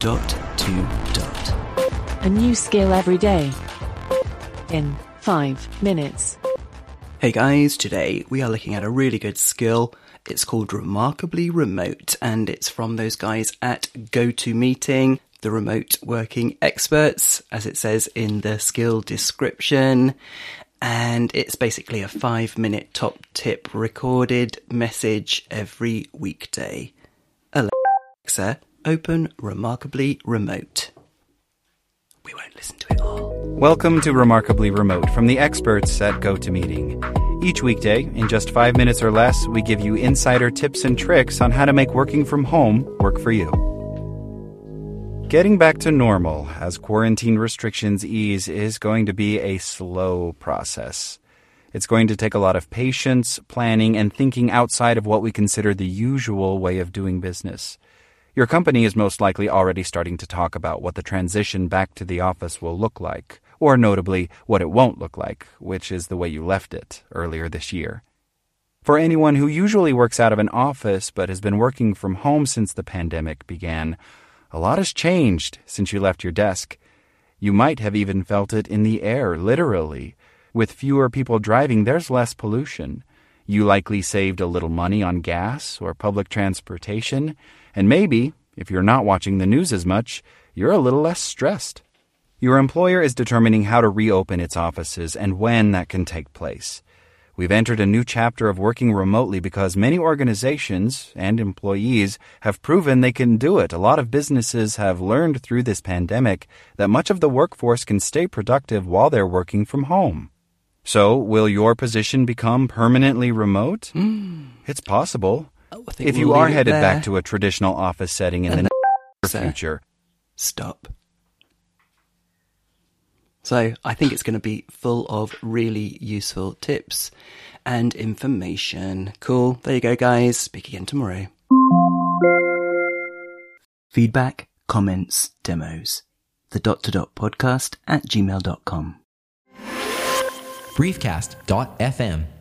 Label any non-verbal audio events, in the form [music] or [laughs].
dot to dot. A new skill every day. In five minutes. Hey guys, today we are looking at a really good skill. It's called Remarkably Remote and it's from those guys at GoToMeeting, the remote working experts, as it says in the skill description. And it's basically a five minute top tip recorded message every weekday. Alexa, open Remarkably Remote. We won't listen to it all. Welcome to Remarkably Remote from the experts at GoToMeeting. Each weekday, in just five minutes or less, we give you insider tips and tricks on how to make working from home work for you. Getting back to normal as quarantine restrictions ease is going to be a slow process. It's going to take a lot of patience, planning, and thinking outside of what we consider the usual way of doing business. Your company is most likely already starting to talk about what the transition back to the office will look like, or notably, what it won't look like, which is the way you left it earlier this year. For anyone who usually works out of an office but has been working from home since the pandemic began, a lot has changed since you left your desk. You might have even felt it in the air, literally. With fewer people driving, there's less pollution. You likely saved a little money on gas or public transportation, and maybe, if you're not watching the news as much, you're a little less stressed. Your employer is determining how to reopen its offices and when that can take place. We've entered a new chapter of working remotely because many organizations and employees have proven they can do it. A lot of businesses have learned through this pandemic that much of the workforce can stay productive while they're working from home. So, will your position become permanently remote? Hmm. It's possible. Oh, I think If we'll you are headed there. back to a traditional office setting in the near [laughs] future, Stop. So, I think it's going to be full of really useful tips and information. Cool. There you go, guys. Speak again tomorrow. Feedback, comments, demos. The dot to dot podcast at gmail.com. briefcast.fm